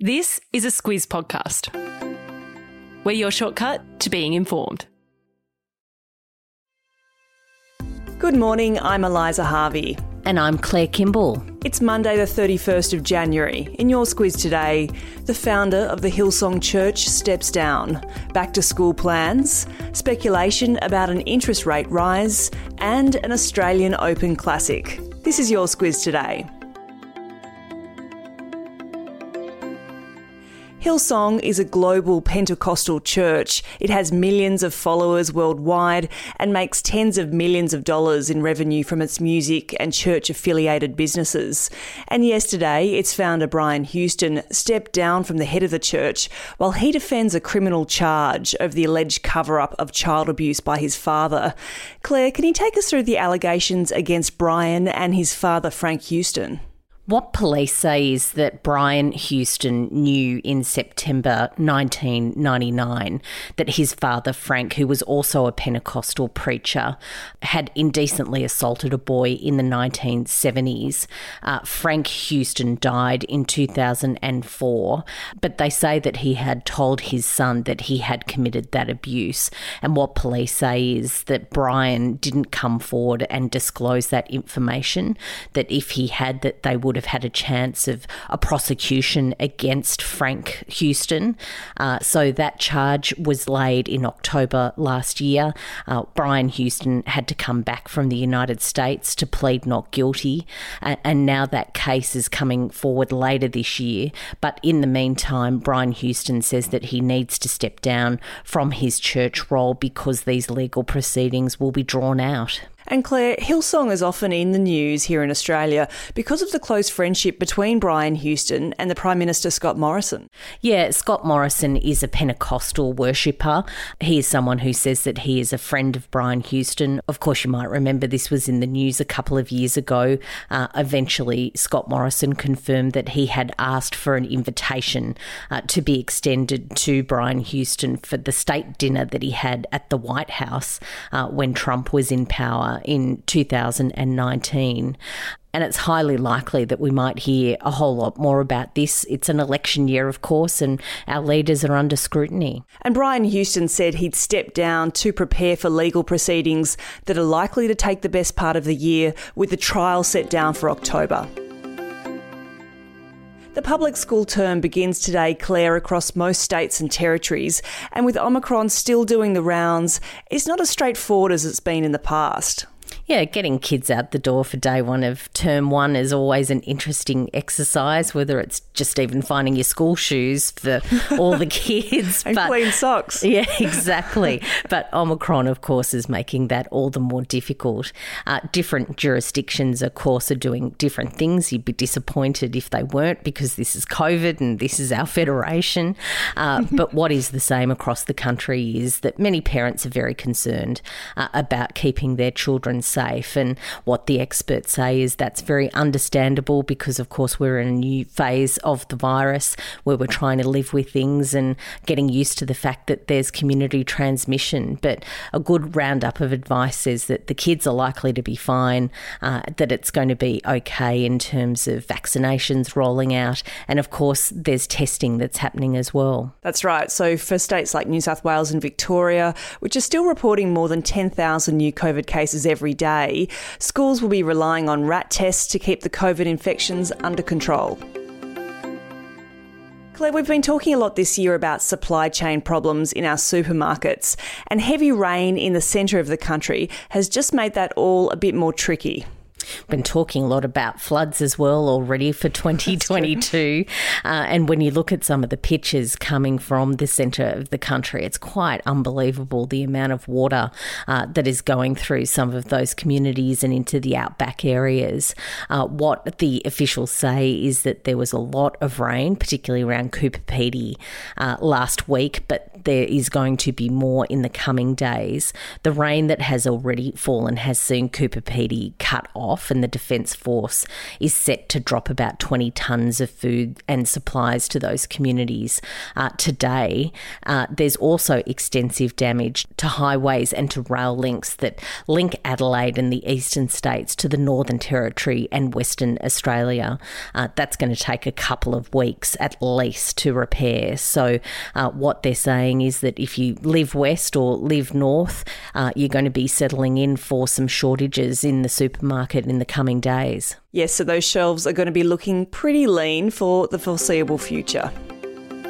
This is a Squiz podcast. We're your shortcut to being informed. Good morning, I'm Eliza Harvey. And I'm Claire Kimball. It's Monday, the 31st of January. In your Squiz today, the founder of the Hillsong Church steps down, back to school plans, speculation about an interest rate rise, and an Australian Open Classic. This is your Squiz today. Hillsong is a global Pentecostal church. It has millions of followers worldwide and makes tens of millions of dollars in revenue from its music and church affiliated businesses. And yesterday, its founder Brian Houston stepped down from the head of the church while he defends a criminal charge over the alleged cover up of child abuse by his father. Claire, can you take us through the allegations against Brian and his father, Frank Houston? What police say is that Brian Houston knew in September 1999 that his father, Frank, who was also a Pentecostal preacher, had indecently assaulted a boy in the 1970s. Uh, Frank Houston died in 2004, but they say that he had told his son that he had committed that abuse. And what police say is that Brian didn't come forward and disclose that information, that if he had, that they would have had a chance of a prosecution against Frank Houston. Uh, so that charge was laid in October last year. Uh, Brian Houston had to come back from the United States to plead not guilty, and, and now that case is coming forward later this year. But in the meantime, Brian Houston says that he needs to step down from his church role because these legal proceedings will be drawn out. And Claire, Hillsong is often in the news here in Australia because of the close friendship between Brian Houston and the Prime Minister Scott Morrison. Yeah, Scott Morrison is a Pentecostal worshipper. He is someone who says that he is a friend of Brian Houston. Of course, you might remember this was in the news a couple of years ago. Uh, eventually, Scott Morrison confirmed that he had asked for an invitation uh, to be extended to Brian Houston for the state dinner that he had at the White House uh, when Trump was in power in 2019. And it's highly likely that we might hear a whole lot more about this. It's an election year, of course, and our leaders are under scrutiny. And Brian Houston said he'd step down to prepare for legal proceedings that are likely to take the best part of the year, with the trial set down for October. The public school term begins today, Claire, across most states and territories, and with Omicron still doing the rounds, it's not as straightforward as it's been in the past. Yeah, getting kids out the door for day one of term one is always an interesting exercise, whether it's just even finding your school shoes for all the kids. and but, clean socks. Yeah, exactly. but Omicron, of course, is making that all the more difficult. Uh, different jurisdictions, of course, are doing different things. You'd be disappointed if they weren't because this is COVID and this is our federation. Uh, but what is the same across the country is that many parents are very concerned uh, about keeping their children safe safe. And what the experts say is that's very understandable because, of course, we're in a new phase of the virus where we're trying to live with things and getting used to the fact that there's community transmission. But a good roundup of advice is that the kids are likely to be fine, uh, that it's going to be okay in terms of vaccinations rolling out. And of course, there's testing that's happening as well. That's right. So for states like New South Wales and Victoria, which are still reporting more than 10,000 new COVID cases every day, day, schools will be relying on rat tests to keep the COVID infections under control. Claire, we've been talking a lot this year about supply chain problems in our supermarkets, and heavy rain in the centre of the country has just made that all a bit more tricky been talking a lot about floods as well already for 2022. Uh, and when you look at some of the pictures coming from the centre of the country, it's quite unbelievable the amount of water uh, that is going through some of those communities and into the outback areas. Uh, what the officials say is that there was a lot of rain, particularly around Coober Pedy uh, last week, but there is going to be more in the coming days. The rain that has already fallen has seen Coober Pedy cut off off, and the Defence Force is set to drop about 20 tonnes of food and supplies to those communities uh, today. Uh, there's also extensive damage to highways and to rail links that link Adelaide and the eastern states to the Northern Territory and Western Australia. Uh, that's going to take a couple of weeks at least to repair. So, uh, what they're saying is that if you live west or live north, uh, you're going to be settling in for some shortages in the supermarket in the coming days. Yes, so those shelves are going to be looking pretty lean for the foreseeable future.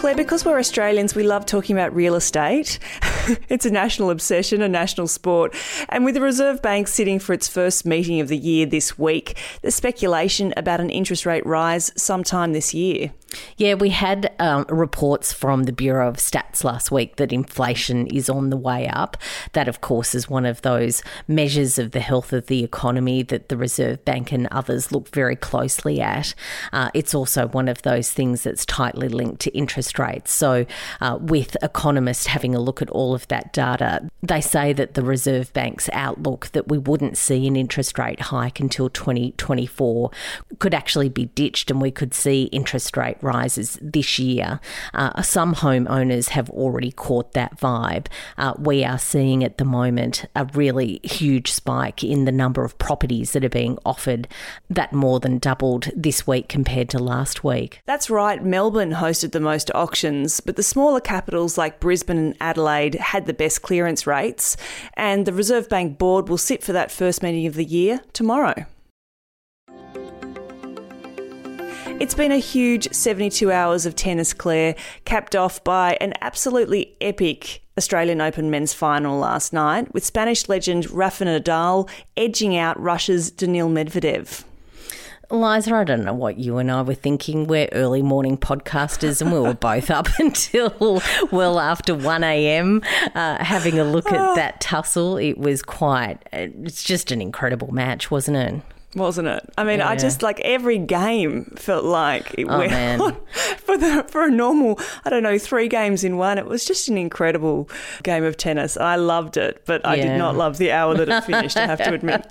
Claire, because we're Australians, we love talking about real estate. it's a national obsession, a national sport. And with the Reserve Bank sitting for its first meeting of the year this week, there's speculation about an interest rate rise sometime this year. Yeah, we had um, reports from the Bureau of Stats last week that inflation is on the way up. That, of course, is one of those measures of the health of the economy that the Reserve Bank and others look very closely at. Uh, it's also one of those things that's tightly linked to interest rates. So, uh, with economists having a look at all of that data, they say that the Reserve Bank's outlook that we wouldn't see an interest rate hike until 2024 could actually be ditched and we could see interest rate rises this year. Uh, some homeowners have already caught that vibe. Uh, we are seeing at the moment a really huge spike in the number of properties that are being offered. That more than doubled this week compared to last week. That's right. Melbourne hosted the most auctions, but the smaller capitals like Brisbane and Adelaide had the best clearance rates. And the Reserve Bank board will sit for that first meeting of the year tomorrow. It's been a huge 72 hours of tennis, Claire, capped off by an absolutely epic Australian Open men's final last night, with Spanish legend Rafa Nadal edging out Russia's Daniil Medvedev. Liza, I don't know what you and I were thinking. We're early morning podcasters, and we were both up until well after 1 a.m. Uh, having a look at that tussle. It was quite, it's just an incredible match, wasn't it? Wasn't it? I mean, yeah. I just like every game felt like it oh, went man. on for the for a normal, I don't know, three games in one. It was just an incredible game of tennis. I loved it, but I did not love the hour that it finished. I have to admit.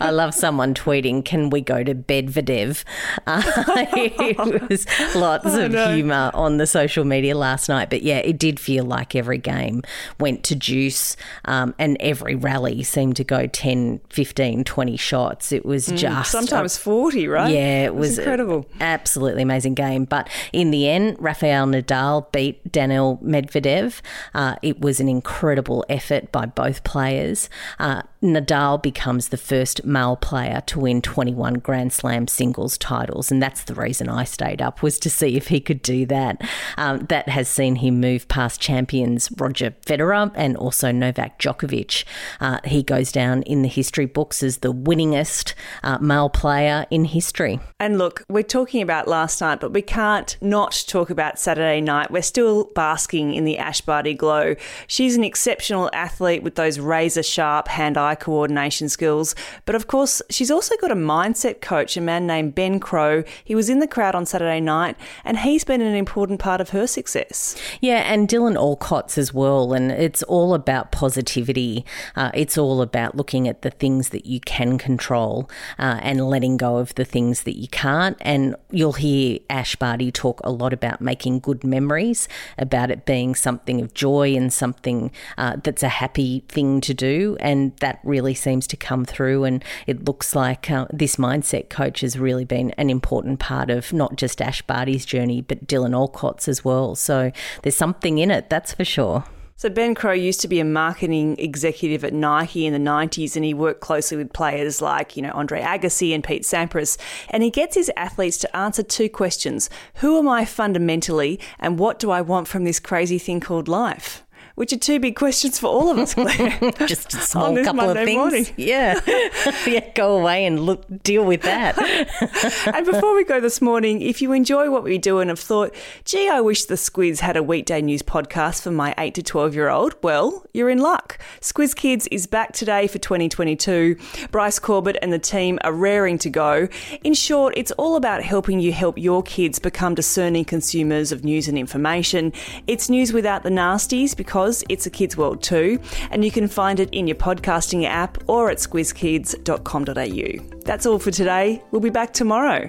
I love someone tweeting, "Can we go to Bedvedev?" Uh, it was lots oh, of no. humour on the social media last night, but yeah, it did feel like every game went to juice, um, and every rally seemed to go 10, 15, 20 shots. It was mm, just sometimes a, 40, right? Yeah, it was, it was incredible. Absolutely amazing game. But in the end, Rafael Nadal beat Daniil Medvedev. Uh, it was an incredible effort by both players. Uh, Nadal becomes the first male player to win 21 Grand Slam singles titles, and that's the reason I stayed up was to see if he could do that. Um, that has seen him move past champions Roger Federer and also Novak Djokovic. Uh, he goes down in the history books as the winningest uh, male player in history. And look, we're talking about last night, but we can't not talk about Saturday night. We're still basking in the Ash Barty glow. She's an exceptional athlete with those razor sharp hand eye coordination skills. But of course, she's also got a mindset coach, a man named Ben Crowe. He was in the crowd on Saturday night, and he's been an important part of her success. Yeah, and Dylan Alcott's as well. And it's all about positivity. Uh, it's all about looking at the things that you can control uh, and letting go of the things that you can't. And you'll hear Ash Barty talk a lot about making good memories, about it being something of joy and something uh, that's a happy thing to do. And that really seems to come through. And it looks like uh, this mindset coach has really been an important part of not just Ash Barty's journey, but Dylan Alcott's as well. So there's something in it, that's for sure. So Ben Crowe used to be a marketing executive at Nike in the 90s and he worked closely with players like, you know, Andre Agassi and Pete Sampras. And he gets his athletes to answer two questions. Who am I fundamentally and what do I want from this crazy thing called life? Which are two big questions for all of us, Claire. Just a small couple Monday of things. Morning. Yeah. yeah, go away and look deal with that. and before we go this morning, if you enjoy what we do and have thought, gee, I wish the Squiz had a weekday news podcast for my 8 to 12 year old, well, you're in luck. Squiz Kids is back today for 2022. Bryce Corbett and the team are raring to go. In short, it's all about helping you help your kids become discerning consumers of news and information. It's news without the nasties because it's a kid's world too, and you can find it in your podcasting app or at squizkids.com.au. That's all for today. We'll be back tomorrow.